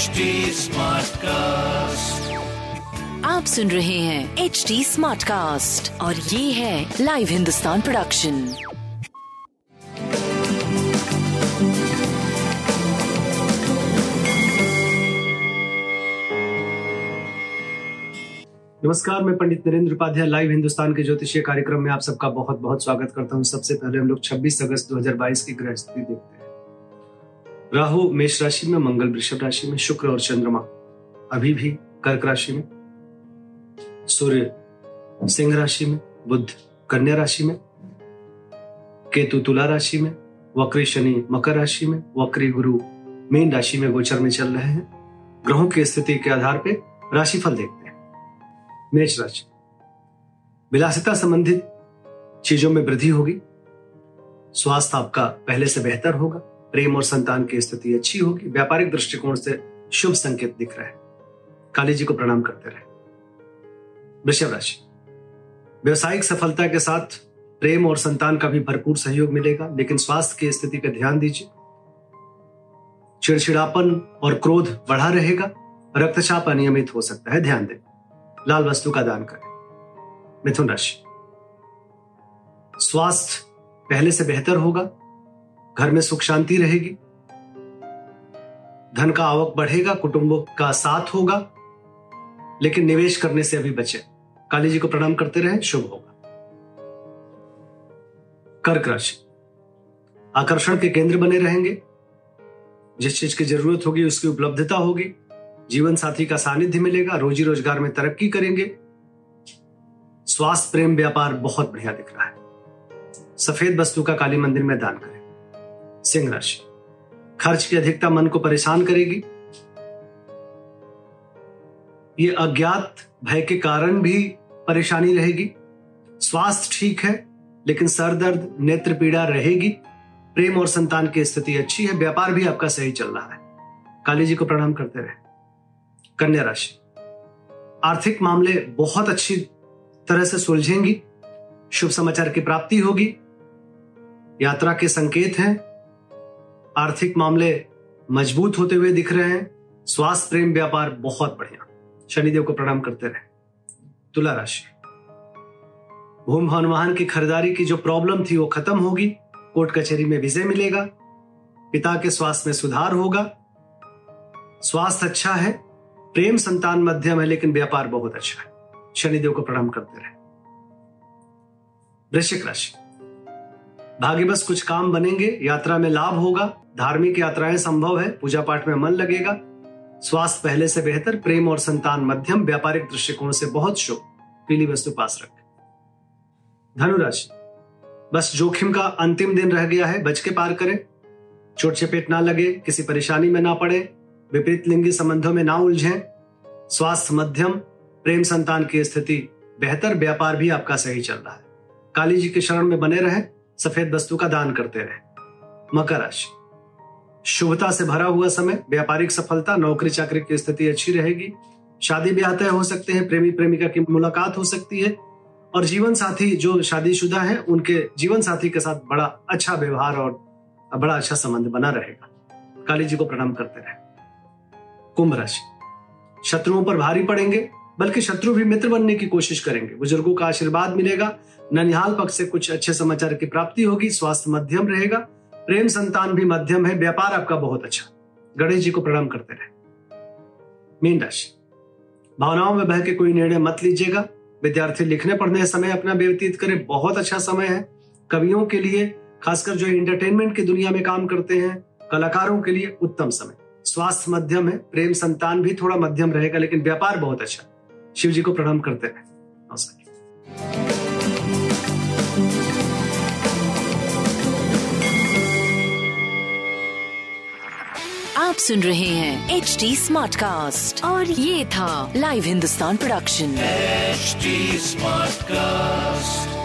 HD cast आप सुन रहे हैं एच डी स्मार्ट कास्ट और ये है लाइव हिंदुस्तान प्रोडक्शन नमस्कार मैं पंडित नरेंद्र उपाध्याय लाइव हिंदुस्तान के ज्योतिषीय कार्यक्रम में आप सबका बहुत बहुत स्वागत करता हूँ। सबसे पहले हम लोग 26 अगस्त 2022 की ग्रह स्थिति देखते हैं। राहु मेष राशि में, मंगल वृषभ राशि में, शुक्र और चंद्रमा। अभी भी कर्क राशि में, सूर्य सिंह राशि में बुद्ध कन्या राशि में, केतु तुला राशि में, वक्री शनि मकर राशि में, वक्री गुरु मीन राशि में गोचर में चल रहे हैं। ग्रहों की स्थिति के आधार पर राशिफल देखते हैं। मेष राशि। विलासिता संबंधित चीज़ों में वृद्धि होगी। स्वास्थ्य आपका पहले से बेहतर होगा। प्रेम और संतान की स्थिति अच्छी होगी। व्यापारिक दृष्टिकोण से शुभ संकेत दिख रहे हैं। काली जी को प्रणाम करते रहे। वृषभ राशि। व्यवसायिक सफलता के साथ प्रेम और संतान का भी भरपूर सहयोग मिलेगा, लेकिन स्वास्थ्य की स्थिति पर ध्यान दीजिए। चिड़चिड़ापन और क्रोध बढ़ा रहेगा। रक्तचाप अनियमित हो सकता है, ध्यान दें। लाल वस्तु का दान करें। मिथुन राशि। स्वास्थ्य पहले से बेहतर होगा घर में सुख शांति रहेगी। धन का आवक बढ़ेगा, कुटुंबों का साथ होगा, लेकिन निवेश करने से अभी बचे। काली जी को प्रणाम करते रहे, शुभ होगा। कर्क राशि। आकर्षण के केंद्र बने रहेंगे। जिस चीज़ की ज़रूरत होगी, उसकी उपलब्धता होगी। जीवन साथी का सानिध्य मिलेगा, रोजी रोज़गार में तरक्की करेंगे। स्वास्थ्य, प्रेम, व्यापार बहुत बढ़िया दिख रहा है। सफ़ेद वस्तु का काली मंदिर में दान करें। सिंह राशि। खर्च की अधिकता मन को परेशान करेगी। ये अज्ञात भय के कारण भी परेशानी रहेगी। स्वास्थ्य ठीक है, लेकिन सर दर्द, नेत्र पीड़ा रहेगी। प्रेम और संतान की स्थिति अच्छी है, व्यापार भी आपका सही चल रहा है। काली जी को प्रणाम करते रहे। कन्या राशि। आर्थिक मामले बहुत अच्छी तरह से सुलझेंगी। शुभ समाचार की प्राप्ति होगी। यात्रा के संकेत हैं। आर्थिक मामले मज़बूत होते हुए दिख रहे हैं। स्वास्थ्य, प्रेम, व्यापार बहुत बढ़िया। शनिदेव को प्रणाम करते रहे। तुला राशि। भूम भवन वाहन की खरीदारी की जो प्रॉब्लम थी वो खत्म होगी। कोर्ट कचहरी में विजय मिलेगा। पिता के स्वास्थ्य में सुधार होगा। स्वास्थ्य अच्छा है। प्रेम संतान मध्यम है, लेकिन व्यापार बहुत अच्छा है। शनिदेव को प्रणाम करते रहे। वृश्चिक राशि। भाग्य बस कुछ काम बनेंगे, यात्रा में लाभ होगा। धार्मिक यात्राएँ संभव है पूजा पाठ में मन लगेगा। स्वास्थ्य पहले से बेहतर, प्रेम और संतान मध्यम, व्यापारिक दृष्टिकोण से बहुत शुभ। पीली वस्तु पास रखें। धनुराशि बस जोखिम का अंतिम दिन रह गया है, बच के पार करें। चोट चपेट ना लगे, किसी परेशानी में ना पड़े, विपरीत लिंगी संबंधों में ना उलझें। स्वास्थ्य मध्यम, प्रेम संतान की स्थिति बेहतर, व्यापार भी आपका सही चल रहा है। काली जी के शरण में बने रहे। सफ़ेद वस्तु का दान करते रहे। मकर राशि। शुभता से भरा हुआ समय, व्यापारिक सफलता, नौकरी चाकरी की स्थिति अच्छी रहेगी। शादी ब्याह तय हो सकते हैं, प्रेमी प्रेमिका की मुलाकात हो सकती है। और जीवन साथी जो शादीशुदा है, उनके जीवन साथी के साथ बड़ा अच्छा व्यवहार और बड़ा अच्छा संबंध बना रहेगा। काली जी को प्रणाम करते रहे। कुंभ राशि। शत्रुओं पर भारी पड़ेंगे बल्कि शत्रु भी मित्र बनने की कोशिश करेंगे। बुज़ुर्गों का आशीर्वाद मिलेगा। ननिहाल पक्ष से कुछ अच्छे समाचार की प्राप्ति होगी। स्वास्थ्य मध्यम रहेगा। प्रेम संतान भी मध्यम है। व्यापार आपका बहुत अच्छा। गणेश जी को प्रणाम करते रहे। मीन राशि। भावनाओं में बह के कोई निर्णय मत लीजिएगा। विद्यार्थी लिखने पढ़ने समय अपना व्यतीत करें। बहुत अच्छा समय है। कवियों के लिए, खासकर जो इंटरटेनमेंट की दुनिया में काम करते हैं, कलाकारों के लिए उत्तम समय। स्वास्थ्य मध्यम है। प्रेम संतान भी थोड़ा मध्यम रहेगा, लेकिन व्यापार बहुत अच्छा। शिव जी को प्रणाम करते हैं। नमस्कार। आप सुन रहे हैं एच डी स्मार्ट कास्ट और ये था live Hindustan production H smart Smartcast.